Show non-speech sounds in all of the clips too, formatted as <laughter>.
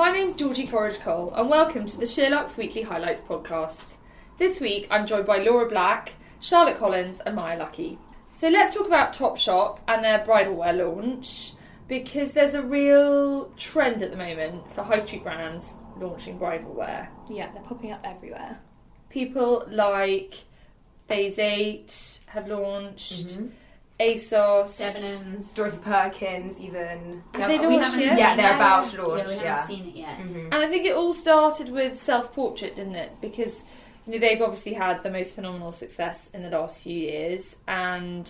My name's Georgie Coleridge Cole, and welcome to the SheerLuxe Weekly Highlights podcast. This week, I'm joined by Laura Black, Charlotte Collins, and Maya Lucky. So let's talk about Topshop and their bridal wear launch, because there's a real trend at the moment for high street brands launching bridal wear. Yeah, they're popping up everywhere. People like Phase 8 have launched, mm-hmm. ASOS. Debenhams. Dorothy Perkins, even. Have they launched yet? seen Yeah, they're about to Yeah, we haven't yeah. seen it yet. And I think it all started with self portrait, didn't it? Because you know they've obviously had the most phenomenal success in the last few years, and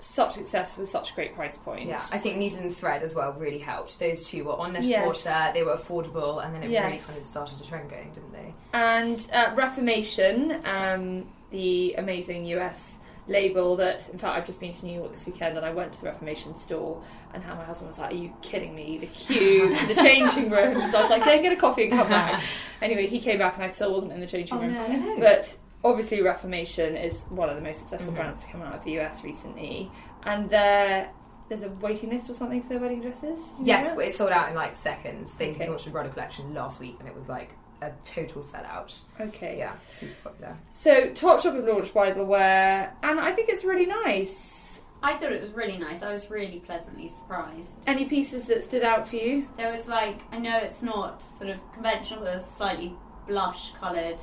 such success with such a great price point. Yeah, I think Needle and Thread as well really helped. Those two were on their Yes. portrait, they were affordable, and then it really kind of started a trend going, didn't they? And uh, Reformation, um, the amazing US label that, in fact, I've just been to New York this weekend and I went to the Reformation store and how my husband was like, Are you kidding me? The queue, the <laughs> changing rooms. I was like, Go and get a coffee and come back. <laughs> Anyway, he came back and I still wasn't in the changing Oh room. no. But obviously, Reformation is one of the most successful Mhm. brands to come out of the US recently. And there, there's a waiting list or something for their wedding dresses? You know Yes, it sold out in like seconds. They Okay. launched a bridal collection last week, and it was like a total sellout. Okay. Yeah, super popular. So Topshop have launched bridal wear, and I think it's really nice. I thought it was really nice. I was really pleasantly surprised. Any pieces that stood out for you? There was like, I know it's not sort of conventional, but there's slightly blush coloured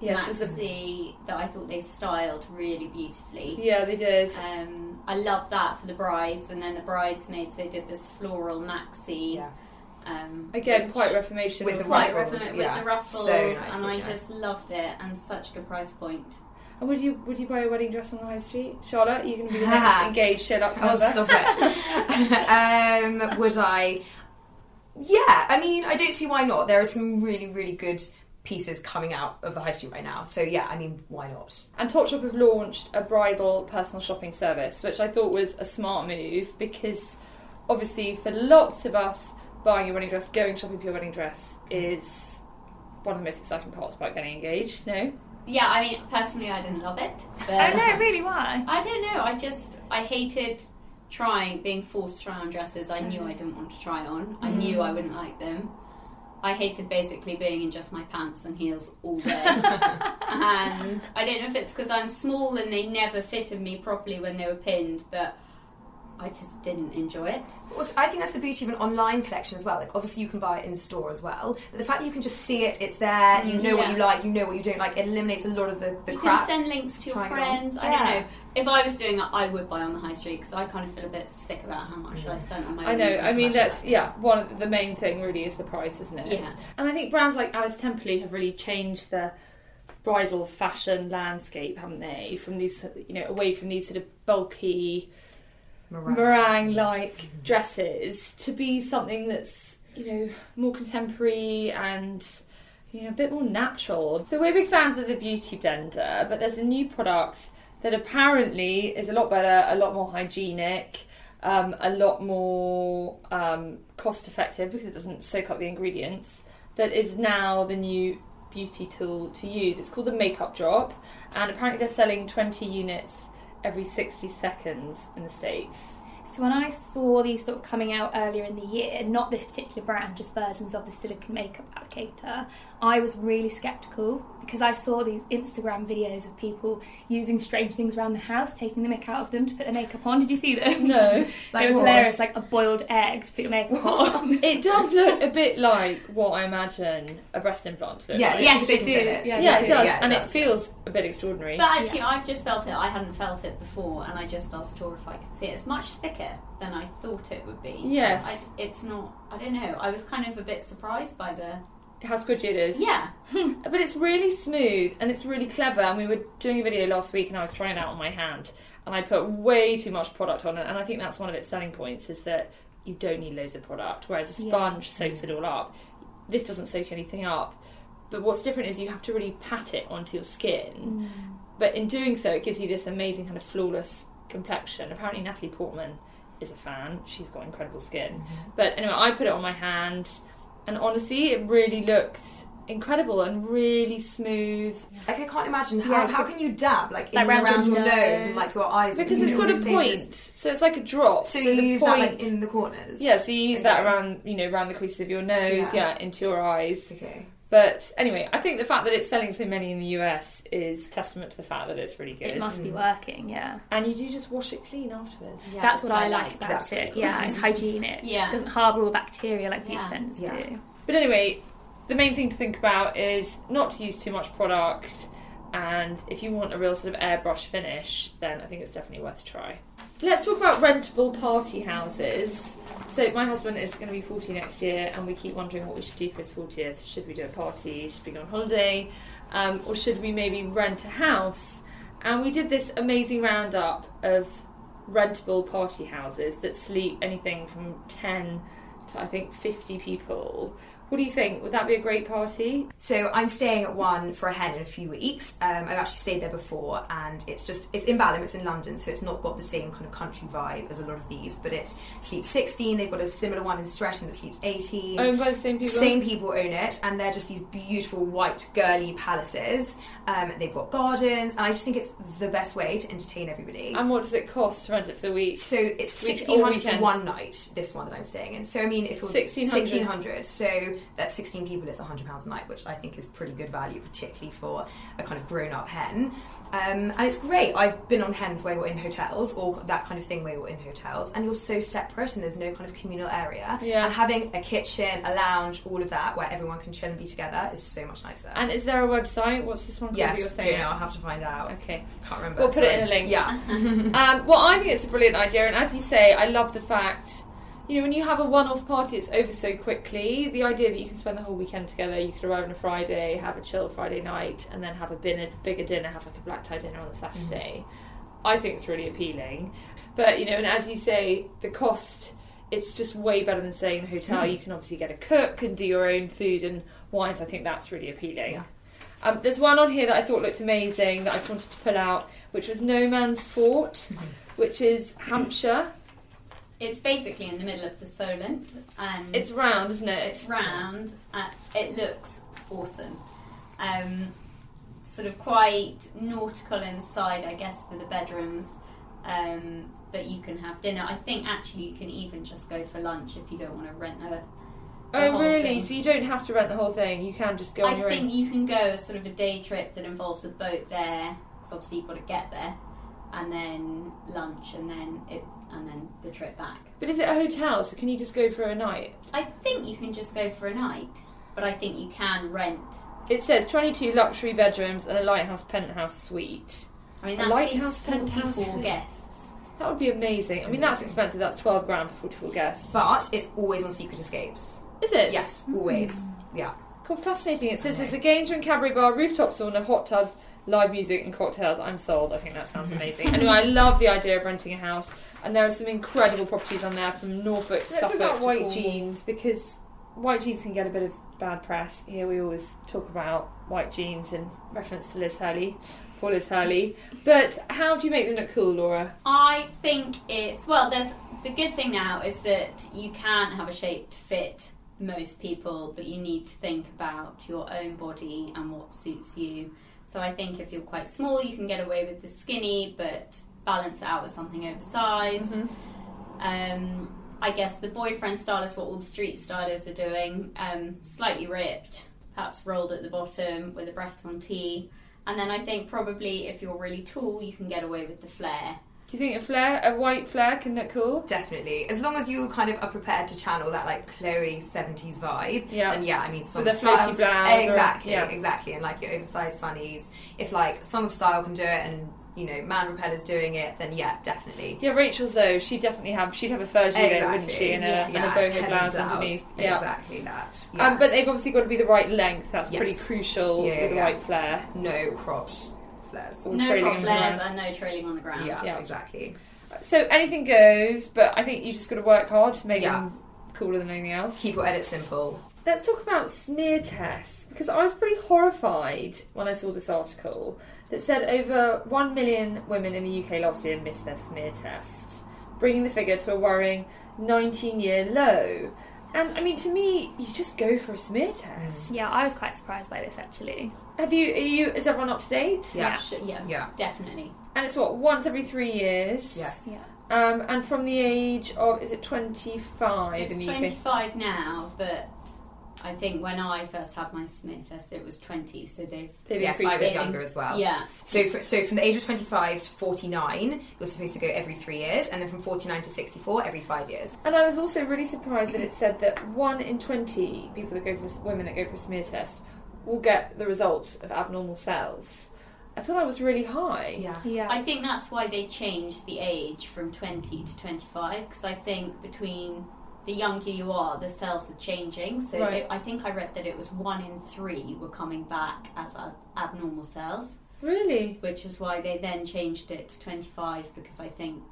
Yes, there's a, maxi that I thought they styled really beautifully. yeah, they did. Um, I love that for the brides, and then the bridesmaids they did this floral maxi. Yeah. Um, Again, quite Reformation. With the wasn't quite it? ruffles, yeah. with the ruffles, So nice, and I just loved it, and such a good price point. And would you would you buy a wedding dress on the high street, Charlotte? You're going to be the <laughs> next engaged SheerLuxe Oh, member. stop it. <laughs> um, would I? Yeah, I mean, I don't see why not. There are some really, really good pieces coming out of the high street right now. So yeah, I mean, why not? And Topshop have launched a bridal personal shopping service, which I thought was a smart move because obviously for lots of us, buying a wedding dress, going shopping for your wedding dress is one of the most exciting parts about getting engaged. No, Yeah, I mean, personally, I didn't love it. But Oh no, really? Why? <laughs> I don't know. I just I hated trying being forced to try on dresses. I knew I mm. didn't want to try on. I mm. knew I wouldn't like them. I hated basically being in just my pants and heels all <laughs> day. and I don't know if it's because I'm small and they never fitted me properly when they were pinned, but I just didn't enjoy it. Also, I think that's the beauty of an online collection as well. Like, obviously, you can buy it in store as well. But the fact that you can just see it, it's there. You know what you like, you know what you don't like. It eliminates a lot of the, the you crap. can send links to your trying on. friends. I Yeah. don't know. If I was doing it, I would buy on the high street because I kind of feel a bit sick about how much I mm. spent on my. I know. I mean, dress. that's yeah. One of the, the main thing really is the price, isn't it? Yeah. And I think brands like Alice Temperley have really changed the bridal fashion landscape, haven't they? From these, you know, away from these sort of bulky Meringue. meringue-like dresses to be something that's you know more contemporary and you know a bit more natural. So we're big fans of the Beauty Blender, but there's a new product that apparently is a lot better, a lot more hygienic, um, a lot more um, cost-effective because it doesn't soak up the ingredients. That is now the new beauty tool to use. It's called the Makeup Drop, and apparently they're selling 20 units every 60 seconds in the States. So when I saw these sort of coming out earlier in the year, not this particular brand, just versions of the silicone makeup applicator, I was really skeptical because I saw these Instagram videos of people using strange things around the house, taking the mick out of them to put their makeup on. Did you see them? No. <laughs> Like it was what? hilarious, like a boiled egg to put your makeup <laughs> on. It does look a bit like what I imagine a breast implant to look Yeah, like. Yes, it's they chicken do. fillets. Yeah, Yeah, it does, Yeah, and it feels a bit extraordinary. But actually, I've just felt it. I hadn't felt it before, and I just asked Tor if I could see it. It's much thicker than I thought it would be. Yes. I, it's not. I don't know. I was kind of a bit surprised by the How squidgy it is. Yeah. <laughs> But it's really smooth and it's really clever. And we were doing a video last week and I was trying it out on my hand and I put way too much product on it. And I think that's one of its selling points is that you don't need loads of product, whereas a Yeah. sponge soaks mm. it all up. This doesn't soak anything up. But what's different is you have to really pat it onto your skin. Mm. But in doing so, it gives you this amazing kind of flawless complexion. Apparently, Natalie Portman is a fan. She's got incredible skin. Mm-hmm. But anyway, I put it on my hand, and honestly, it really looked incredible and really smooth. Like I can't imagine how Yeah, how can you dab like, Like in round around your your nose. nose. and like your eyes Because it's got a those places. point, so it's like a drop. So you the use point, that like in the corners. yeah. So you use that around, you know, around the creases of your nose, Yeah. yeah, into your eyes. Okay. But anyway, I think the fact that it's selling so many in the US is testament to the fact that it's really good. It must be mm. working, yeah. And you do just wash it clean afterwards. Yeah, That's what I, I like like. about That's it. really cool. Yeah, it's hygienic. Yeah. It doesn't harbour all bacteria like beauty Yeah. blenders Yeah. do. But anyway, the main thing to think about is not to use too much product. And if you want a real sort of airbrush finish, then I think it's definitely worth a try. Let's talk about rentable party houses. So my husband is going to be 40 next year, and we keep wondering what we should do for his 40th. Should we do a party? Should we go on holiday? Um, or should we maybe rent a house? And we did this amazing roundup of rentable party houses that sleep anything from 10 to I think 50 people. What do you think? Would that be a great party? So I'm staying at one for a hen in a few weeks. Um, I've actually stayed there before, and it's just it's in Balham, it's in London, so it's not got the same kind of country vibe as a lot of these. But it's sleeps 16. They've got a similar one in Streatham that sleeps 18. Owned by the same people? Same people own it, and they're just these beautiful white girly palaces. Um, they've got gardens, and I just think it's the best way to entertain everybody. And what does it cost to rent it for the week? So it's Week- sixteen or hundred for one night. This one that I'm staying in. So I mean, if it was 1600. sixteen hundred, so that's sixteen people. It's hundred pounds a night, which I think is pretty good value, particularly for a kind of grown-up hen. Um, and it's great. I've been on hens where you're in hotels or that kind of thing where you're in hotels, and you're so separate, and there's no kind of communal area. Yeah. And having a kitchen, a lounge, all of that, where everyone can chill and be together, is so much nicer. And is there a website? What's this one called yes, staying don't know. I'll have to find out. Okay. Can't remember. We'll put it in a link. Yeah. <laughs> Um, well, I think it's a brilliant idea, and as you say, I love the fact, you know, when you have a one-off party, it's over so quickly. The idea that you can spend the whole weekend together, you could arrive on a Friday, have a chill Friday night, and then have a bin- bigger dinner, have like a black tie dinner on the mm-hmm. Saturday. I think it's really appealing. But you know, and as you say, the cost. It's just way better than staying in a hotel. Mm. You can obviously get a cook and do your own food and wines. I think that's really appealing. Yeah. Um, there's one on here that I thought looked amazing that I just wanted to pull out, which was No Man's Fort, mm-hmm. which is Hampshire. It's basically in the middle of the Solent, and It's round, isn't it? it's round. Uh, it looks awesome. Um, sort of quite nautical inside, I guess, for the bedrooms. Um, that you can have dinner. I think actually you can even just go for lunch if you don't want to rent a. the Oh, whole really? thing. So you don't have to rent the whole thing. You can just go on I your think own. you can go as sort of a day trip that involves a boat there. So obviously you've got to get there, and then lunch, and then it's and then the trip back. But is it a hotel? So can you just go for a night? I think you can just go for a night, but I think you can rent. It says 22 luxury bedrooms and a lighthouse penthouse suite. I mean A that lighthouse seems penthouse forty-four suite. guests. That would be amazing. I mean, that's expensive. That's 12 grand for 44 guests. But it's always on Secret Escapes. Is it? Yes, always. Hmm. Yeah. God, fascinating. It says there's a games room, cabaret bar, rooftop sauna, hot tubs, live music, and cocktails. I'm sold. I think that sounds amazing. anyway, I love the idea of renting a house, and there are some incredible properties on there from Norfolk to Let's talk Suffolk about to white Cornwall, jeans. because white jeans can get a bit of bad press. Here we always talk about white jeans in reference to Liz Hurley, poor Liz Hurley. But how do you make them look cool, Laura? I think it's well. There's the good thing now is that you can have a shape to fit most people, but you need to think about your own body and what suits you. So I think if you're quite small, you can get away with the skinny, but balance it out with something oversized. Um, I guess the boyfriend style is what all the street stylists are doing. Um, slightly ripped, perhaps rolled at the bottom with a Breton tee. And then I think probably if you're really tall, you can get away with the flare. Do you think a flare, a white flare, can look cool? Definitely. As long as you kind of are prepared to channel that like Chloe 70s vibe, Yeah. And yeah, I mean, Song With of Style. blouse or- Exactly, yeah. exactly. And like your oversized sunnies. If like Song of Style can do it and you know man repellers doing it, then yeah, definitely. Yeah, Rachel's though, she'd definitely have she'd have a fur gilet, wouldn't she, and a, yeah, and a boho peasant blouse underneath. Yeah. exactly that. Yeah. Um, but they've obviously got to be the right length. That's Yes. pretty crucial Yeah, with the yeah. right flare. no cropped flares. Or no trailing crop flares and no trailing on the ground. Yeah, Yeah. exactly. So anything goes, but I think you just got to work hard to make Yeah. them cooler than anything else. Keep your edit simple. Let's talk about smear tests because I was pretty horrified when I saw this article that said over 1 million women in the UK last year missed their smear test, bringing the figure to a worrying 19 year low. And I mean, to me, you just go for a smear test. Yeah, I was quite surprised by this actually. Have you? Are you? Is everyone up to date? Yeah. Sh- yeah, Yeah. definitely. And it's what once every three years. Yes. Yeah. Um, and from the age of is it 25 It's in the UK? 25 now, but I think when I first had my smear test, it was 20. So they, They've Yes, I was younger as well. yeah, So, for, so from the age of 25 to 49, you're supposed to go every three years, and then from 49 to 64, every five years. And I was also really surprised that it said that one in 20 people that go for women that go for a smear test will get the result of abnormal cells. I thought that was really high. Yeah. Yeah. I think that's why they changed the age from 20 to 25 because I think between the younger you are, the cells are changing. So Right. it, I think I read that it was one in three were coming back as ab- abnormal cells, Really? which is why they then changed it to 25 because I think,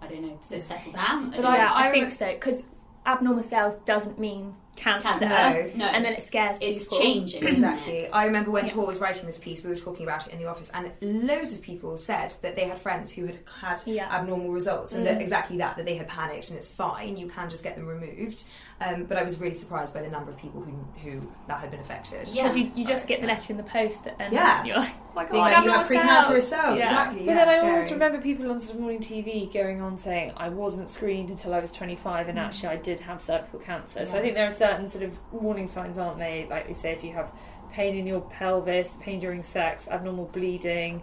I don't know, does it settle down? But I- yeah. I, I think re- so because abnormal cells doesn't mean cancer, Cancer. No. No. and then it scares it's people. changing, <clears throat> Exactly. it? I remember when Tor was writing this piece, we were talking about it in the office, and loads of people said that they had friends who had had Yeah. abnormal results, and that exactly that, that they had panicked, and it's fine, you can just get them removed. Um, but I was really surprised by the number of people who, who that had been affected. Yeah. Because you, you just get the letter in the post and Yeah. you're like, oh my god, Being like, you abnormal have cells." precancerous cells, Yeah. exactly. But yeah, then I scary. always remember people on sort of morning TV going on saying, I wasn't screened until I was 25 and actually I did have cervical cancer. So I think there are certain sort of warning signs, aren't they? Like they say, if you have pain in your pelvis, pain during sex, abnormal bleeding,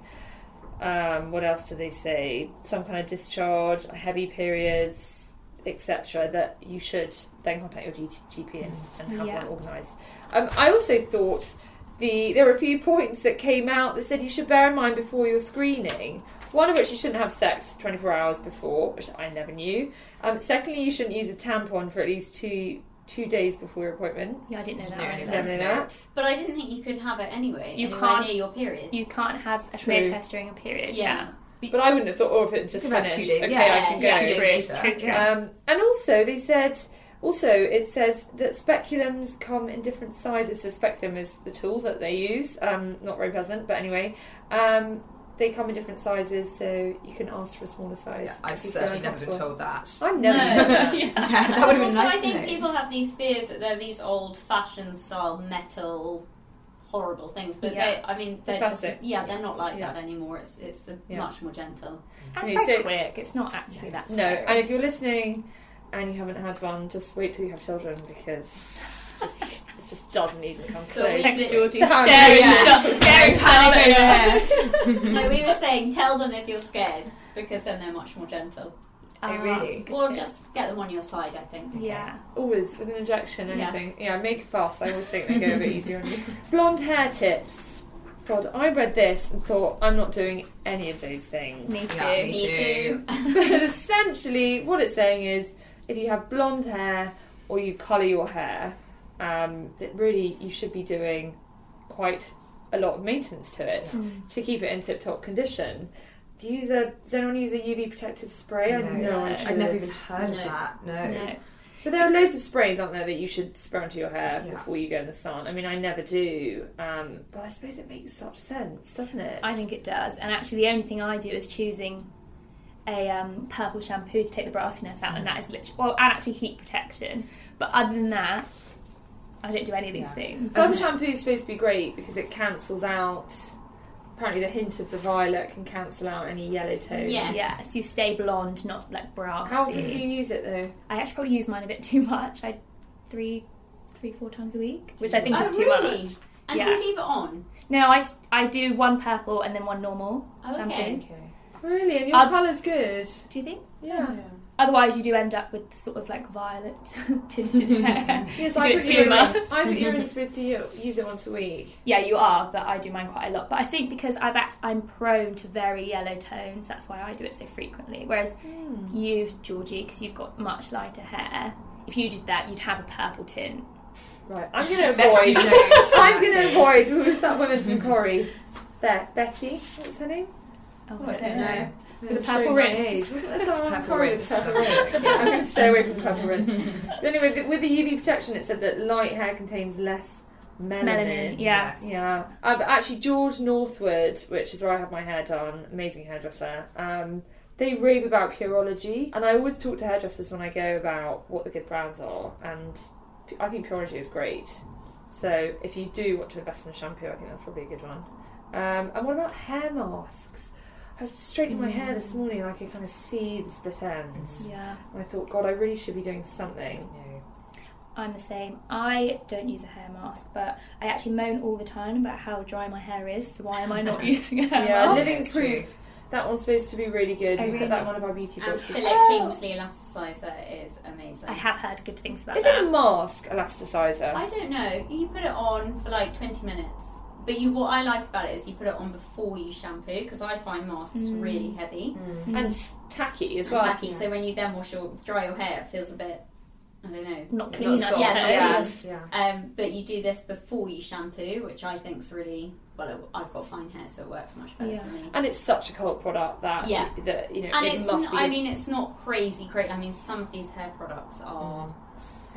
um, what else do they say? Some kind of discharge, heavy periods, etc., that you should then contact your G- GP and, and have Yeah. one organised. Um, I also thought the there were a few points that came out that said you should bear in mind before your screening. One of which you shouldn't have sex 24 hours before, which I never knew. Um, secondly, you shouldn't use a tampon for at least two two days before your appointment. Yeah, I didn't know Didn't that. know any either. Never That's know that. But I didn't think you could have it anyway. You can't- near your period. You can't have a smear True. test during a period. Yeah. But I wouldn't have thought, oh, if it just Think about finished, two days, okay, yeah, I can go. yeah, two days later. Yeah. Um, and also, they said, also, it says that speculums come in different sizes. So, speculum is the tools that they use. Um, not very pleasant, but anyway. Um, they come in different sizes, so you can ask for a smaller size. Yeah, I've if you feel certainly never been told that. I've never No. <laughs> Yeah. Yeah, that would have been also, nice I to think know. people have these fears that they're these old-fashioned style metal horrible things, but Yeah. they, I mean, They're they're just, plastic. yeah, they're not like Yeah. that anymore. It's it's a Yeah. much more gentle. And it's very so- quick. It's not actually that No, scary. and if you're listening and you haven't had one, just wait till you have children because it's just, it just doesn't even come close. Thanks, did- Georgie. Damn, Scary, yeah. scary panic over here. no, we were saying tell them if you're scared because then they're much more gentle. Oh, really? good Or tip. just get them on your side. I think. Yeah. Always with an injection, Yeah. anything. Yeah, make a fuss. I always think they go a bit easier on you. Blonde hair tips. God, I read this and thought I'm not doing any of those things. Me too. Yeah, me Me too. <laughs> but essentially, what it's saying is, if you have blonde hair or you colour your hair, um, that really you should be doing quite a lot of maintenance to it Mm. to keep it in tip-top condition. Do you use a? Does anyone use a UV protective spray? I No. I No. I'd never even heard of that. No. No. But there are loads of sprays, aren't there, that you should spray onto your hair Yeah. before you go in the sun. I mean, I never do, um, but I suppose it makes such sense, doesn't it? I think it does. And actually, the only thing I do is choosing a um, purple shampoo to take the brassiness out, and that is literally well, and actually heat protection. But other than that, I don't do any of these Yeah. things. Purple shampoo is supposed to be great because it cancels out. Apparently, the hint of the violet can cancel out any yellow tones. Yes. Yes, you stay blonde, not like brassy. How often do you use it though? I actually probably use mine a bit too much. I three, three, four times a week, which I think Oh, is too really? much. And Yeah. do you leave it on? No, I just I do one purple and then one normal Oh, shampoo. okay. Okay. Really? And your I'll- colour's good. Do you think? Yeah. Otherwise, you do end up with sort of like violet <laughs> tinted hair. <laughs> Yes, I do it too <laughs> you were much. only- I thought you were only supposed to use it once a week. Yeah, you are, but I do mine quite a lot. But I think because I've ac- I'm prone to very yellow tones, that's why I do it so frequently. Whereas Hmm. you, Georgie, because you've got much lighter hair, if you did that, you'd have a purple tint. Right, I'm going to avoid. you know. I'm going to avoid. Who was that woman from Corrie? There, Betty. What's her name? Oh, I don't know. <laughs> With the purple my rinse. age. <laughs> Wasn't there someone Purple Corrie rinse. purple rinse? Yeah, I'm going to stay away from purple rinse. But anyway, the, with the UV protection, it said that light hair contains less melanin. Melanin. Yes. Yeah, uh, but actually, George Northwood, which is where I have my hair done, amazing hairdresser. Um, they rave about Pureology, and I always talk to hairdressers when I go about what the good brands are, and I think Pureology is great. So if you do want to invest in a shampoo, I think that's probably a good one. Um, and what about hair masks? I was straightening my hair mm. this morning, and I could kind of see the split ends. Yeah, And I thought, God, I really should be doing something. I'm the same. I don't use a hair mask, but I actually moan all the time about how dry my hair is. So why am I not <laughs> using a hair Yeah, mask? Living Proof. That one's supposed to be really good. Oh, we put that in one of our beauty And boxes. Philip. Kingsley Elasticizer is amazing. I have heard good things about Is that. it a mask elasticizer? I don't know. You put it on for like 20 minutes. But you, what I like about it is you put it on before you shampoo because I find masks mm. really heavy mm. Mm. and tacky as and well. tacky. So when you then wash your dry your hair, it feels a bit, I don't know. Not Not clean enough. soft, Yeah, yeah. it is. yeah. Um, but you do this before you shampoo, which I think's really well. it- I've got fine hair, so it works much better Yeah. for me. And it's such a cult product that Yeah. that you know And it it's, must n- be. I mean, it's not crazy, crazy. I mean, some of these hair products are. So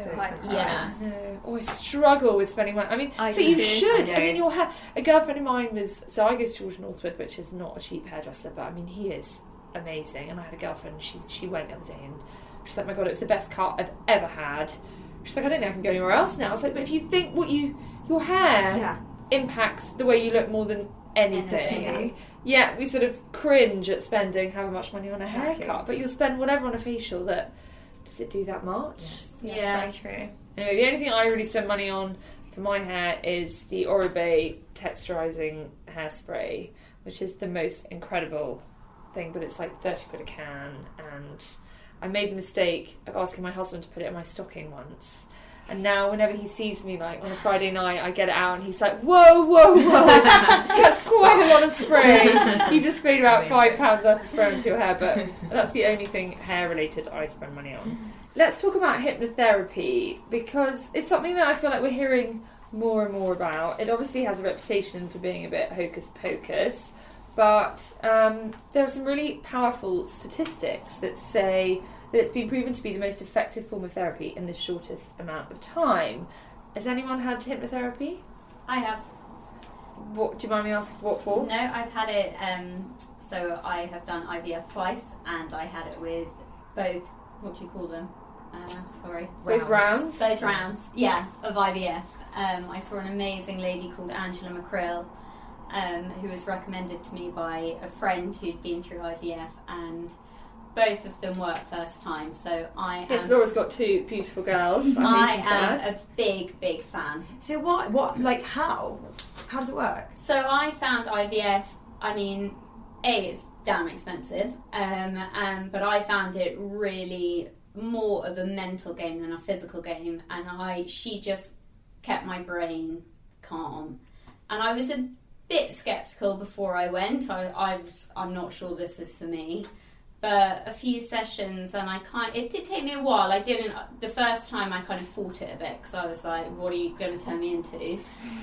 So. Yeah. No. Oh, I struggle with spending money. I mean, I but you too. should. I I, mean, your hair. A girlfriend of mine was. So I go to George Northwood, which is not a cheap hairdresser, but I mean, he is amazing. And I had a girlfriend. She she went the other day, and she's like, oh "My God, it was the best cut I've ever had." She's like, "I don't think I can go anywhere else now." I was like, "But if you think what you your hair Yeah. impacts the way you look more than anything." Anything. Yeah, we sort of cringe at spending however much money on a Exactly. haircut, but you'll spend whatever on a facial that does it do that much? Yes. That's Yeah. very true. Anyway, the only thing I really spend money on for my hair is the Oribe texturizing hairspray, which is the most incredible thing, but it's like 30 quid a can. And I made the mistake of asking my husband to put it in my stocking once. And now, whenever he sees me, like on a Friday night, I get it out and he's like, Whoa, whoa, whoa, <laughs> that's quite a lot of spray. You just sprayed about five pounds worth of spray into your hair, but that's the only thing hair related I spend money on. Let's talk about hypnotherapy because it's something that I feel like we're hearing more and more about. It obviously has a reputation for being a bit hocus pocus, but um, there are some really powerful statistics that say that it's been proven to be the most effective form of therapy in the shortest amount of time. Has anyone had hypnotherapy? I have What do you mind me asking what for? no. I've had it. Um, so I have done IVF twice, and I had it with both. What do you call them? Uh, sorry. Both rounds. Both rounds, yeah, of IVF. Um, I saw an amazing lady called Angela McCrill, um, who was recommended to me by a friend who'd been through IVF, and both of them work first time. So I am, Yes, Laura's got two beautiful girls. I'm I am add. a big, big fan. So what? What? Like how? How does it work? So I found IVF. I mean, a it's damn expensive, um, um, but I found it really more of a mental game than a physical game, and I she just kept my brain calm, and I was a bit skeptical before I went. I, I was I'm not sure this is for me. But a few sessions, and I kind. It did take me a while. I didn't. The first time, I kind of fought it a bit because I was like, "What are you going to turn me into?"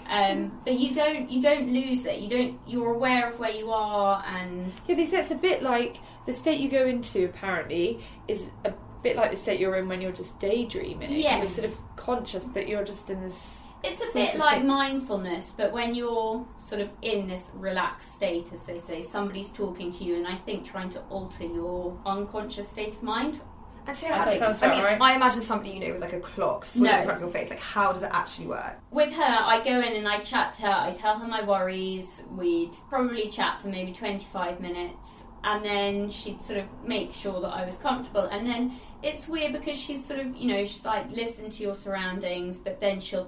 Um, <laughs> but you don't. You don't lose it. You don't. You're aware of where you are, and Yeah, they say it's a bit like the state you go into. Apparently, is a bit like the state you're in when you're just daydreaming. You're sort of conscious, but you're just in this. It's a bit like mindfulness. But when you're sort of in this relaxed state, as they say, somebody's talking to you, and I think trying to alter your unconscious state of mind. And so how does sounds I mean, right. I imagine somebody you know with like a clock swimming No. in front of your face. Like, how does it actually work? With her, I go in and I chat to her. I tell her my worries. We'd probably chat for maybe 25 minutes. And then she'd sort of make sure that I was comfortable. And then it's weird because she's sort of, you know, she's like, listen to your surroundings, but then she'll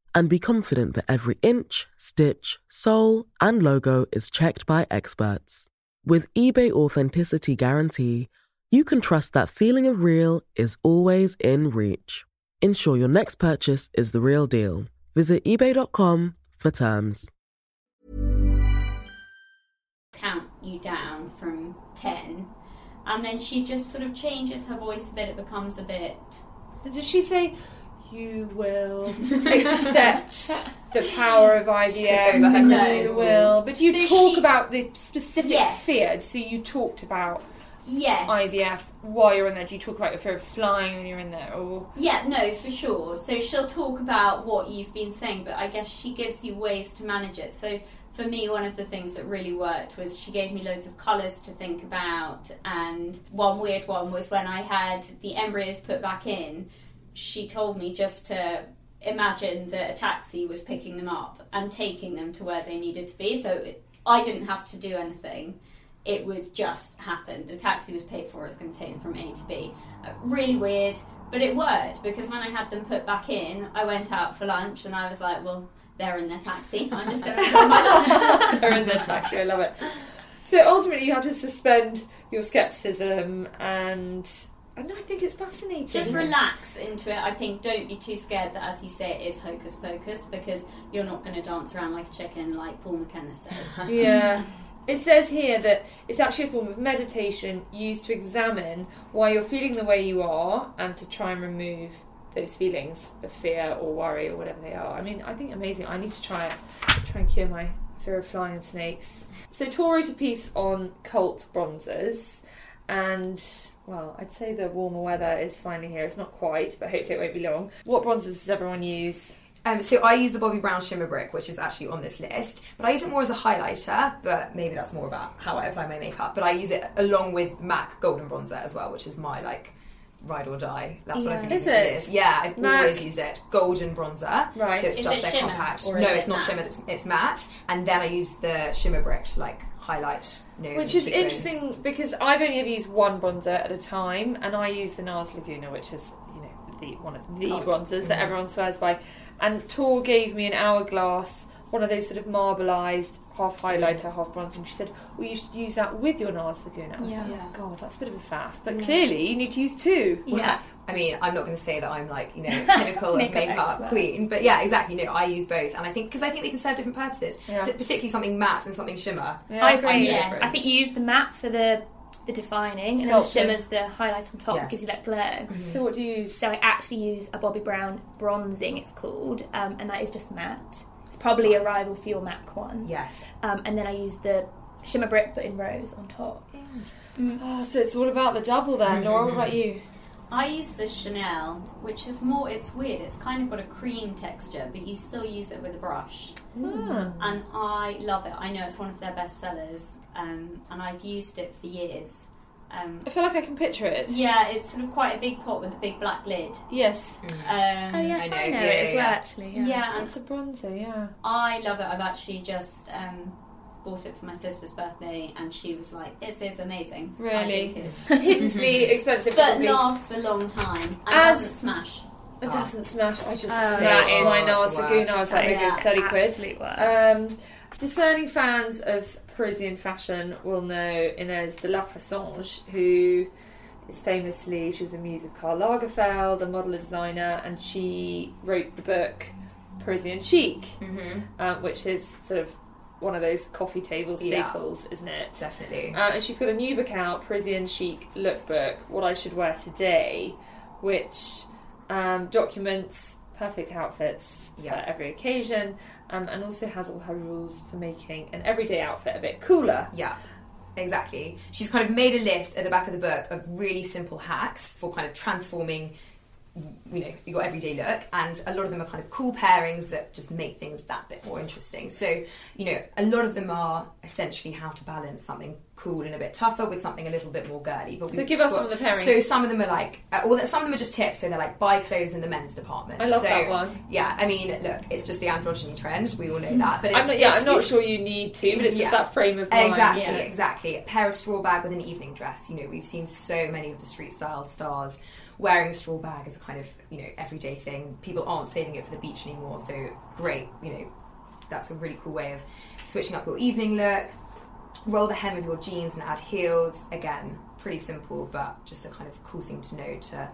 and be confident that every inch, stitch, sole, and logo is checked by experts. With eBay Authenticity Guarantee, you can trust that feeling of real is always in reach. Ensure your next purchase is the real deal. Visit eBay.com for terms. count you down from 10 and then she just sort of changes her voice a bit it becomes a bit And did she say, you will <laughs> accept the power of IVF? over No, you will. But you But talk she- about the specific Yes. fear? So you talked about yes IVF while you're in there. Do you talk about your fear of flying when you're in there? Or yeah no for sure so she'll talk about what you've been saying but i guess she gives you ways to manage it so for me one of the things that really worked was she gave me loads of colours to think about and one weird one was when i had the embryos put back in she told me just to imagine that a taxi was picking them up and taking them to where they needed to be. So it, I didn't have to do anything. It would just happen. The taxi was paid for. It's going to take them from A to B. Uh, really weird, but it worked because when I had them put back in, I went out for lunch and I was like, well, they're in their taxi. I'm just going to have my lunch. <laughs> they're in their taxi. I love it. So ultimately, you have to suspend your skepticism, and and I think it's fascinating. Just relax into it. I think don't be too scared that, as you say, it is hocus pocus because you're not going to dance around like a chicken, like Paul McKenna says. <laughs> Yeah. It says here that it's actually a form of meditation used to examine why you're feeling the way you are and to try and remove those feelings of fear or worry or whatever they are. I mean, I think amazing. I need to try it. Try and cure my fear of flying snakes. So Tor wrote a piece on cult bronzers and well, I'd say the warmer weather is finally here. It's not quite, but hopefully it won't be long. What bronzers does everyone use? Um, so I use the Bobbi Brown Shimmer Brick, which is actually on this list, but I use it more as a highlighter. But maybe that's more about how I apply my makeup. But I use it along with MAC Golden Bronzer as well, which is my like ride or die. That's what I've been Is using for it? years. Yeah, I've MAC? always used it. Golden bronzer. Right. So it's Is just it their shimmer, compact. or No, is it's not matte? shimmer. It's, it's matte. And then I use the Shimmer Brick to like highlight nose. Which is interesting because I've only ever used one bronzer at a time, and I use the NARS Laguna, which is you know the one of the Oh. bronzers Mm-hmm. that everyone swears by. And Tor gave me an hourglass, one of those sort of marbleized half highlighter, half bronzer, and she said, "Well, you should use that with your NARS Laguna." I was Yeah. like, "Oh God, that's a bit of a faff." But clearly, you need to use two. Yeah. I mean, I'm not going to say that I'm like you know <laughs> pinnacle of Makeup makeup expert. queen, but yeah, exactly. No, I use both, and I think because I think they can serve different purposes. Yeah. So particularly something matte and something shimmer. Yeah. I agree. I Yeah. I think you use the matte for the the defining, and then the shimmer's the highlight on top Yes. gives you that glow. So what do you use? So I actually use a Bobbi Brown bronzing, it's called, um, and that is just matte. It's probably a rival for your MAC one. Yes. Um, and then I use the shimmer brick, but in rose on top. Oh, so it's all about the double then. <laughs> Nora, what about you? I use the Chanel, which is more, it's weird, it's kind of got a cream texture, but you still use it with a brush. Ah. And I love it. I know it's one of their best sellers, um, and I've used it for years. Um, I feel like I can picture it. yeah, it's sort of quite a big pot with a big black lid. Yes. Um, Oh yes, I I know, know, yeah, it as well. yeah. Actually, yeah. yeah, and It's a bronzer, yeah. I love it. I've actually just um, bought it for my sister's birthday, and she was like, "This is amazing." Really? think it's- <laughs> Hideously <laughs> expensive, but probably. lasts a long time and As- doesn't smash. It doesn't smash. I just Oh, smashed yeah. my It's the NARS Laguna. I was like, Yeah, it's 30 quid. Um, discerning fans of Parisian fashion will know Inès de la Fressange, who is famously, she was a muse of Karl Lagerfeld, a model and designer, and she wrote the book Parisian Chic, Mm-hmm. um, which is sort of one of those coffee table Yeah. staples, isn't it? Definitely. Uh, and she's got a new book out, Parisian Chic Lookbook, What I Should Wear Today, which um, documents perfect outfits Yeah. for every occasion, um, and also has all her rules for making an everyday outfit a bit cooler. Yeah, exactly. She's kind of made a list at the back of the book of really simple hacks for kind of transforming, you know, your everyday look, and a lot of them are kind of cool pairings that just make things that bit more interesting. So, you know, a lot of them are essentially how to balance something cool and a bit tougher with something a little bit more girly. But So give us got- some of the pairings. So some of them are like, uh, or some of them are just tips. So they're like buy clothes in the men's department. I love so, that one. Yeah, I mean, look, it's just the androgyny trend. We all know that. But it's, I'm not, yeah, I'm not sure you need to, but it's just that frame of mind. Exactly, yeah. exactly. A pair of straw bag with an evening dress. You know, we've seen so many of the street style stars wearing a straw bag is a kind of, you know, everyday thing. People aren't saving it for the beach anymore, so great, you know, that's a really cool way of switching up your evening look. Roll the hem of your jeans and add heels. Again, pretty simple, but just a kind of cool thing to know to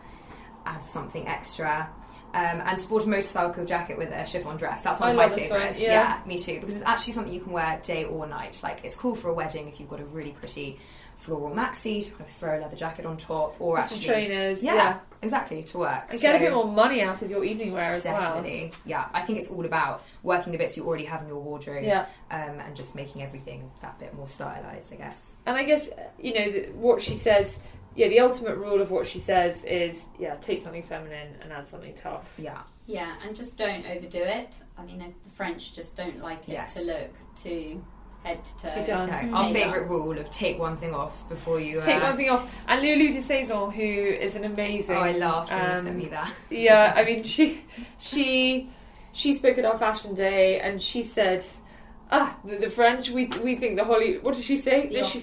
add something extra. Um, and sport a motorcycle jacket with a chiffon dress. That's one I of my love this one, favourites. yeah. yeah, me too. Because it's actually something you can wear day or night. Like it's cool for a wedding if you've got a really pretty floral maxi to kind of throw a leather jacket on top, or Some actually trainers, Yeah, yeah. exactly to work. And get a bit more money out of your evening wear as well. Yeah. I think it's all about working the bits you already have in your wardrobe, Yeah. um, and just making everything that bit more stylized. I guess. And I guess you know the, what she says. Yeah, the ultimate rule of what she says is yeah, take something feminine and add something tough. Yeah, Yeah, and just don't overdo it. I mean, the French just don't like it Yes. to look too head to toe. Done. no, Mm. our favourite rule of take one thing off before you. Take uh, one thing off. And Lulu de Saison, who is an amazing. Oh, I laughed when you um, sent me that. <laughs> yeah, I mean, she she she spoke at our fashion day, and she said, "Ah, the, the French, we we think the Holly. What did she say? The Oscars. she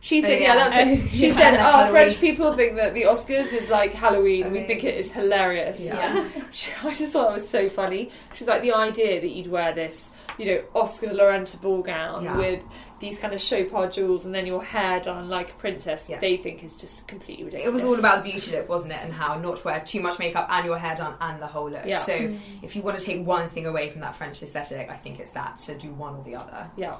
said, Oh, yeah, yeah. that's it. <laughs> She said, oh, Halloween." French people think that the Oscars is like Halloween. We think it is hilarious. Yeah. <laughs> She- I just thought it was so funny. She was like, the idea that you'd wear this, you know, Oscar de la Renta ball gown Yeah. with these kind of chopard jewels and then your hair done like a princess, Yes. they think is just completely ridiculous. It was all about the beauty look, wasn't it? And how not to wear too much makeup and your hair done and the whole look. Yeah. So if you want to take one thing away from that French aesthetic, I think it's that to do one or the other. Yeah.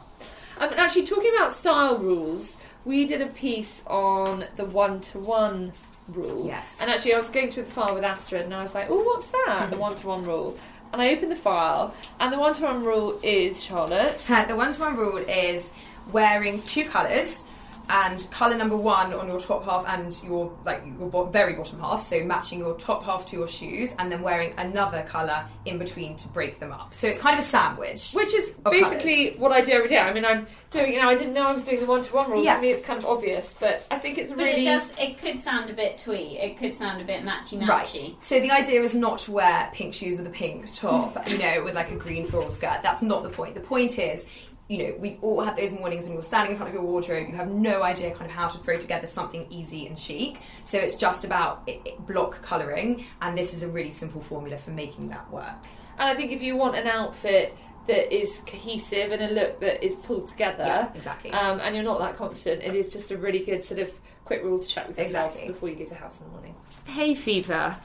Um, and actually, talking about style rules, we did a piece on the one to one rule. Yes. And actually, I was going through the file with Astrid, and I was like, oh, what's that? Hmm. the one to one rule. And I opened the file, and the one to one rule is Charlotte. The one to one rule is wearing two colours and colour number one on your top half and your like your bo- very bottom half, so matching your top half to your shoes, and then wearing another colour in between to break them up. So it's kind of a sandwich. Which is Of basically what I do every day. I mean, I'm doing it now. I didn't know I was doing the one to one rule. Yeah. To me, it's kind of obvious, but I think it's But really. it does. It could sound a bit twee. It could sound a bit matchy matchy. Right. So the idea is not to wear pink shoes with a pink top, you know, with like a green floral skirt. That's not the point. The point is, you know, we've all had those mornings when you're standing in front of your wardrobe, you have no idea kind of how to throw together something easy and chic. So it's just about it, it- block colouring, and this is a really simple formula for making that work. And I think if you want an outfit that is cohesive and a look that is pulled together, Yeah, exactly. um, and you're not that confident, it is just a really good sort of quick rule to check with yourself Exactly. before you leave the house in the morning. Hay fever.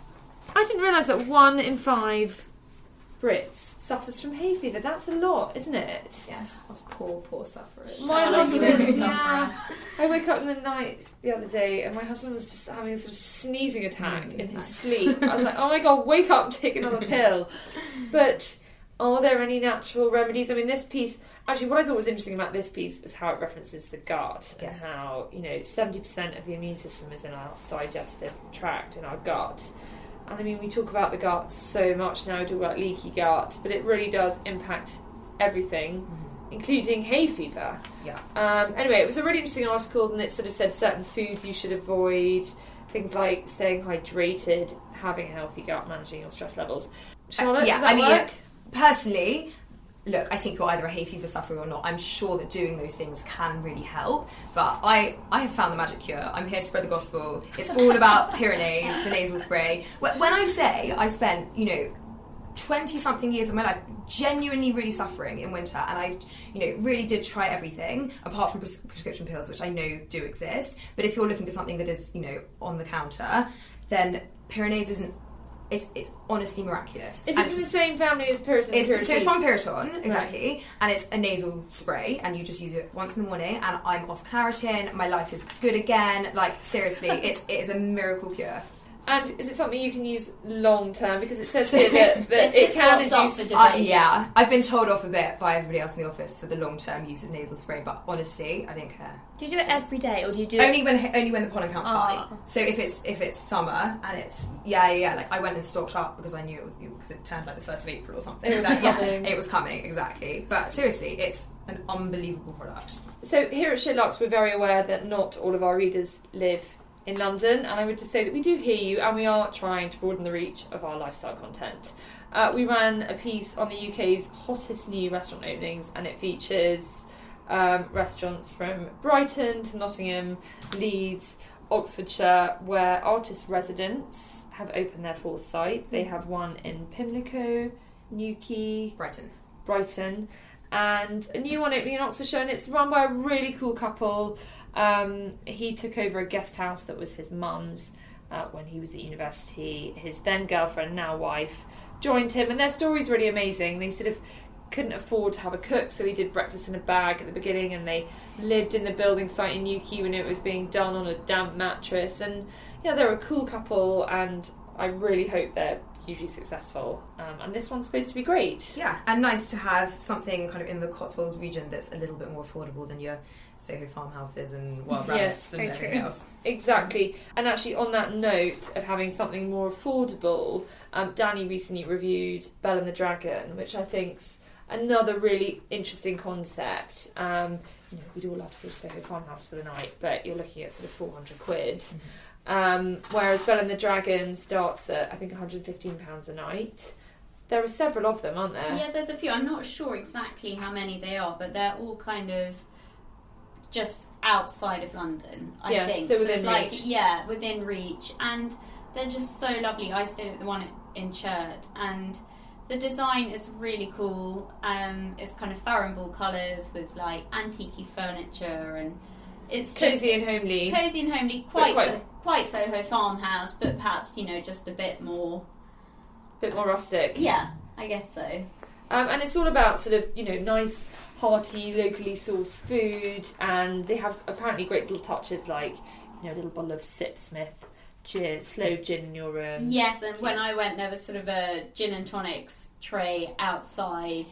I didn't realise that one in five Brits suffers from hay fever. That's a lot, isn't it? Yes, us poor, poor sufferers. My Sound husband, you're yeah. I woke up in the night the other day and my husband was just having a sort of sneezing attack mm, in his sleep. I was like, oh my god, wake up take another <laughs> pill. But are there any natural remedies? I mean, this piece, actually, what I thought was interesting about this piece is how it references the gut Yes. and how, you know, 70% of the immune system is in our digestive tract, in our gut. And I mean, we talk about the gut so much now, we talk about leaky gut, but it really does impact everything, including hay fever. Yeah. Um, anyway, it was a really interesting article, and it sort of said certain foods you should avoid, things like staying hydrated, having a healthy gut, managing your stress levels. Charlotte, Uh, yeah, does that I mean, personally, look, I think you're either a hay fever sufferer or not. I'm sure that doing those things can really help. But I, I have found the magic cure. I'm here to spread the gospel. It's all about <laughs> Pirinase, the nasal spray. When I say I spent, you know, 20 something years of my life genuinely really suffering in winter and I you know really did try everything apart from pres- prescription pills which I know do exist but if you're looking for something that is you know on the counter then Pirinase isn't it's, it's honestly miraculous Is And it the same family as Piriton? it's, so it's from Piriton, exactly, and it's a nasal spray, and you just use it once in the morning. And I'm off Claritin. My life is good again. Like seriously, <laughs> it's it is a miracle cure. And is it something you can use long term? Because it says <laughs> here that, that This it is can induce. Uh, yeah, I've been told off a bit by everybody else in the office for the long term use of nasal spray, but honestly, I don't care. Do you do it every day, or do you do it? Only when only when the pollen count's high. Ah. So if it's if it's summer and it's yeah yeah, yeah like I went and stocked up because I knew it was because it turned like the first of April or something. <laughs> It was That- yeah, coming. it was coming exactly. But seriously, it's an unbelievable product. So here at SheerLuxe, we're very aware that not all of our readers live in London, and I would just say that we do hear you, and we are trying to broaden the reach of our lifestyle content. Uh, we ran a piece on the UK's hottest new restaurant openings, and it features um, restaurants from Brighton to Nottingham, Leeds, Oxfordshire, where Artist Residence have opened their fourth site. They have one in Pimlico, Newquay, Brighton. Brighton, and a new one opening in Oxfordshire, and it's run by a really cool couple. Um, he took over a guest house that was his mum's uh, when he was at university. His then girlfriend, now wife, joined him, and their story's really amazing. They sort of couldn't afford to have a cook, so he did breakfast in a bag at the beginning, and they lived in the building site in Newquay when it was being done on a damp mattress. And yeah, they're a cool couple, and I really hope they're hugely successful. Um, and this one's supposed to be great. Yeah, and nice to have something kind of in the Cotswolds region that's a little bit more affordable than your Soho farmhouses and wild rabbits Yes, and everything true. else. Exactly. And actually, on that note of having something more affordable, um, Danny recently reviewed Bel and the Dragon, which I think's another really interesting concept. Um, you know, we'd all love to go to Soho Farmhouse for the night, but you're looking at sort of 400 quid. Um, whereas Bel and the Dragon starts at, I think, £115 a night. There are several of them, aren't there? Yeah, there's a few. I'm not sure exactly how many they are, but they're all kind of just outside of London. I Yeah, think so within like reach. yeah, within reach, and they're just so lovely. I stayed at the one in Churt, and the design is really cool. Um, it's kind of Farrow and Ball colours with like antique furniture, and it's Cozy and homely. cozy and homely. Quite quite- so, quite Soho farmhouse, but perhaps you know just a bit more. bit more rustic. Yeah, I guess so. Um, and it's all about sort of, you know, nice, hearty, locally sourced food. And they have apparently great little touches like, you know, a little bottle of Sipsmith gin, sloe gin in your room. Yes, and when I went, there was sort of a gin and tonics tray outside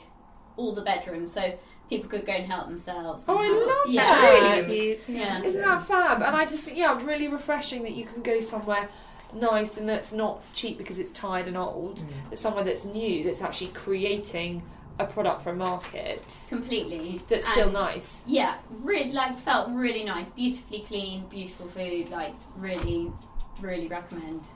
all the bedrooms, so people could go and help themselves. Oh, and I have- love yeah. that. Really? Yeah. Isn't that fab? And I just think, yeah, really refreshing that you can go somewhere nice and that's not cheap because it's tired and old. Mm. It's somewhere that's new, that's actually creating a product for a market completely. that's still And, nice. Yeah, really like felt really nice, beautifully clean, beautiful food. Like really, really recommend.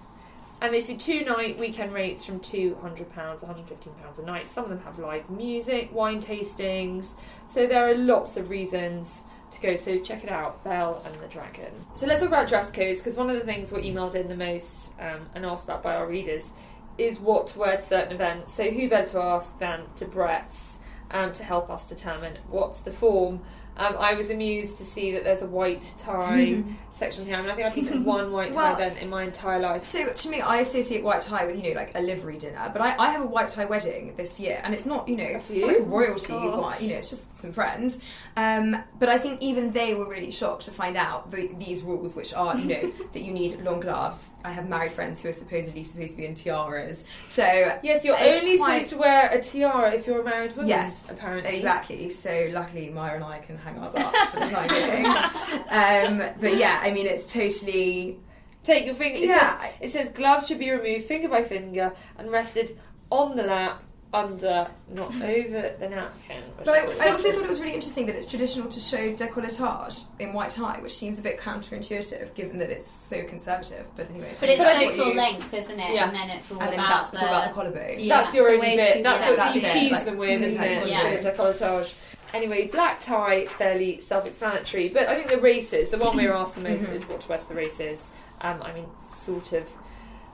And they see two night weekend rates from £200, £115 a night. Some of them have live music, wine tastings. So there are lots of reasons to go. So check it out, Bel and the Dragon. So let's talk about dress codes because one of the things we're emailed in the most um, and asked about by our readers is what to wear to certain events. So who better to ask than Debrett's um, to help us determine what's the form. Um, I was amused to see that there's a white tie section here. I mean, I think I've been to <laughs> one white tie Well- event in my entire life. So to me, I associate white tie with you know like a livery dinner, but I, I have a white tie wedding this year, and it's not you know it's not like royalty white, you know it's just some friends. Um, but I think even they were really shocked to find out the, these rules, which are you know <laughs> that you need long gloves. I have married friends who are supposedly supposed to be in tiaras, so Yes, you're only quite- supposed to wear a tiara if you're a married woman. Yes, apparently. Exactly. So luckily, Maya and I can hang ours up for the time being. um, but yeah, I mean, it's totally. Take your finger. It, Yeah. says, it says gloves should be removed finger by finger and rested on the lap, under, not over the napkin. But I I, I also thought it was really interesting that it's traditional to show décolletage in white tie, which seems a bit counterintuitive given that it's so conservative. But anyway, But it's that's so full you- length, isn't it? Yeah. And then it's all And then about that's the, all about the collarbone. Yeah. That's your the only bit. That's what that's you it, tease like, them with, isn't mm, it? yeah. Décolletage. Anyway, black tie, fairly self-explanatory. But I think the races, the one we were <laughs> asked the most Mhm. is what to wear to the races. Um, I mean, sort of.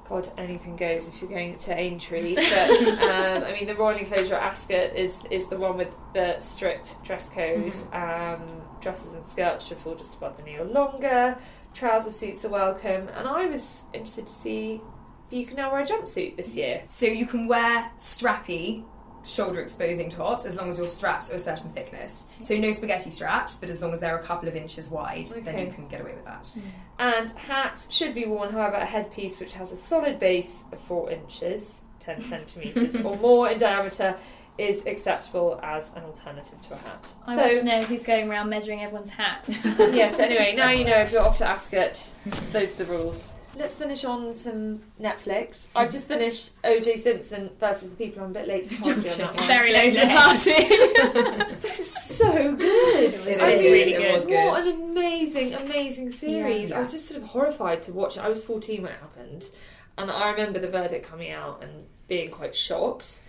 God, anything goes if you're going to Aintree. But <laughs> um, I mean, the Royal Enclosure at Ascot is is the one with the strict dress code. Um, dresses and skirts should fall just above the knee or longer. Trouser suits are welcome. And I was interested to see if you can now wear a jumpsuit this year. So you can wear strappy shoulder exposing tops as long as your straps are a certain thickness. So no spaghetti straps, but as long as they're a couple of inches wide, then you can get away with that. Hmm. And hats should be worn, however, a headpiece which has a solid base of 4 inches, 10 <laughs> centimetres, or more in diameter is acceptable as an alternative to a hat. I so, want to know who's going around measuring everyone's hats. <laughs> yes, anyway, now you know if you're off to Ascot, <laughs> those are the rules. Let's finish on some Netflix. I've just finished OJ Simpson versus the people I'm a bit late to the <laughs> party on that one. Very late to the party. <laughs> <laughs> so good. It I mean, really good. What an amazing, amazing series. Yeah. I was just sort of horrified to watch it. I was 14 when it happened, and I remember the verdict coming out and being quite shocked.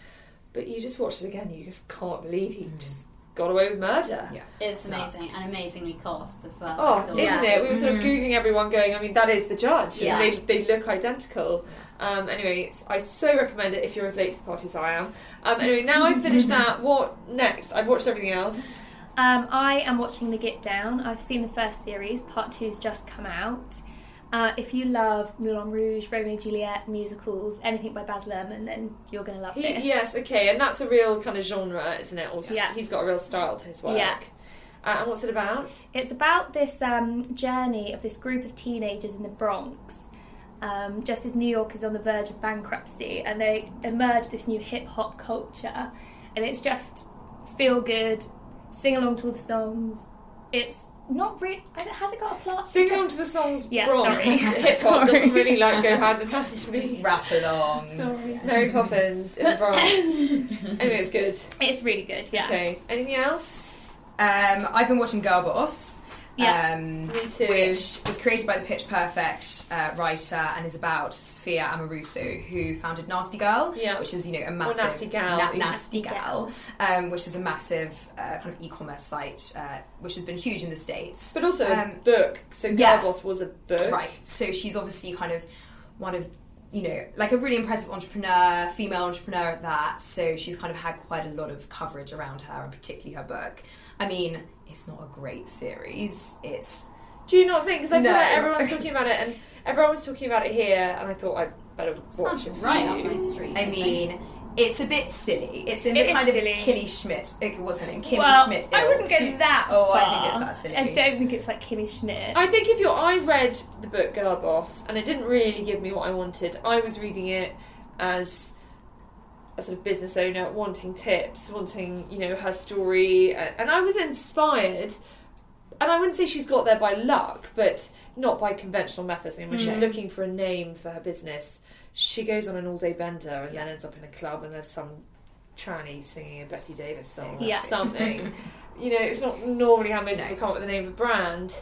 But you just watch it again, you just can't believe he mm. just got away with murder. Yeah. It's amazing and amazingly cost as well. Oh, isn't it? We were sort of googling everyone, going. I mean, that is the judge. Yeah. they, they look identical. Um, anyway, I so recommend it if you're as late to the party as I am. Um, anyway, now I've finished <laughs> that. What next? I've watched everything else. Um, I am watching The Get Down. I've seen the first series. Part two's just come out. Uh, if you love Moulin Rouge, Romeo and Juliet, musicals, anything by Baz Luhrmann, then you're going to love He, this. yes, okay, and that's a real kind of genre, isn't it? Also, Yeah. he's got a real style to his work. Yeah. Uh, and what's it about? It's about this um, journey of this group of teenagers in the Bronx, um, just as New York is on the verge of bankruptcy, and they emerge this new hip hop culture, and it's just feel good, sing along to all the songs. It's not really. Has it got a plot? Sing along to the songs Yeah, Bronx. sorry. <laughs> <laughs> Hip hop doesn't really like go hand in hand with <laughs> Just rap wrap along. Sorry. Mary Poppins in the Bronx. anyway, it's good. It's really good. Yeah. Okay, anything else? Um, I've been watching Girlboss. Yeah. Um, Me too. Which was created by the Pitch Perfect uh, writer and is about Sophia Amoruso, who founded Nasty Girl, Yeah. which is you know a Or massive Nasty Gal. Na- Nasty Nasty Gal, um, which is a massive uh, kind of e-commerce site, uh, which has been huge in the states. But also Um, a book. So Girl yeah. Boss was a book. Right. So she's obviously kind of one of you know like a really impressive entrepreneur, female entrepreneur at that. So she's kind of had quite a lot of coverage around her, and particularly her book. I mean, it's not a great series. It's Do you not think? Because I feel No. like everyone's talking about it, and everyone was talking about it here, and I thought I'd better watch Sounds it. right you. up my street. I mean. It's a bit silly. It's in It the is kind of silly. Killy Schmidt. It wasn't it? Kimmy well, Schmidt. I wouldn't go She- that Oh, far. I think it's that silly. I don't think it's like Kimmy Schmidt. I think if you're, I read the book Girlboss, and it didn't really give me what I wanted. I was reading it as a sort of business owner, wanting tips, wanting you know her story, and I was inspired. And I wouldn't say she's got there by luck, but not by conventional methods. I mean, when she's Mm. looking for a name for her business, she goes on an all-day bender and then ends up in a club, and there's some tranny singing a Betty Davis song or Yeah. something. <laughs> you know, it's not normally how most No. people come up with the name of a brand,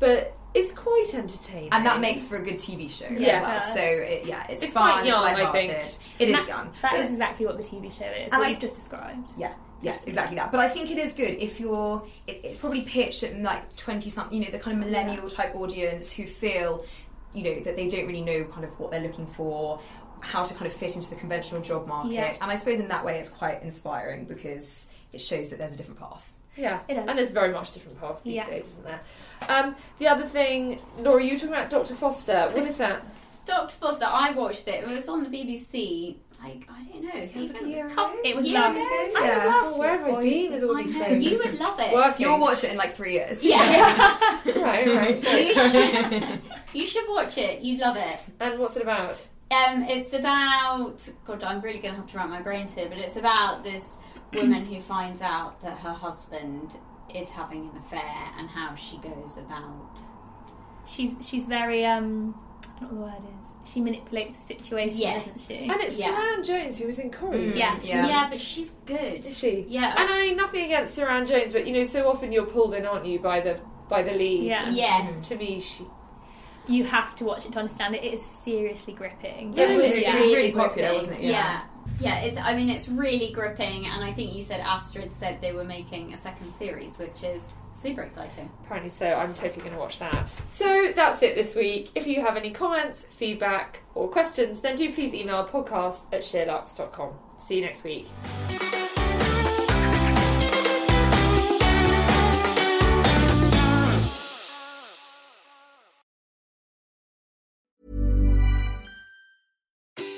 but it's quite entertaining. and that makes for a good TV show Yes. as well. So it, yeah, it's, It's fun. quite young, I it's lighthearted. think. It is That- young. That is exactly what the TV show is. And what I- you've just described. Yeah. Yes, exactly that. But I think it is good if you're. It, it's probably pitched at like twenty something. You know, the kind of millennial type audience who feel, you know, that they don't really know kind of what they're looking for, how to kind of fit into the conventional job market. Yeah. And I suppose in that way, it's quite inspiring because it shows that there's a different path. Yeah, and there's very much different path these Yeah. days, isn't there? Um, the other thing, Laura, you were talking about Dr. Foster. What is that? Dr. Foster, I watched it. It was on the BBC. Like I don't know, Sounds like a year ago. couple It was years last ago. year. I Yeah. was asked, where have I been with all I these know things? you would love it. Working. You'll watch it in like three years. Yeah, <laughs> right, right. you, should, you should watch it. You'd love it. and what's it about? Um, it's about God. I'm really going to have to wrap my brains here, but it's about this woman who finds out that her husband is having an affair and how she goes about. She's she's very um I don't know what the word is. She manipulates the situation, Yes. doesn't she? And it's Yeah. Suranne Jones who was in Corrie. Mm. Yes. Yeah. Yeah, but she's good. Is she? Yeah. And I mean, nothing against Suranne Jones, but you know, so often you're pulled in, aren't you, by the by the lead? Yeah. Yes. To me, she. You have to watch it to understand it. It is seriously gripping. It was- yeah. it was really popular, gripping. wasn't it? Yeah. Yeah. It's. I mean, it's really gripping, and I think you said Astrid said they were making a second series, which is super exciting. Apparently so. I'm totally going to watch that. So that's it this week. If you have any comments, feedback, or questions, then do please email podcast at sheerluxe.com. See you next week.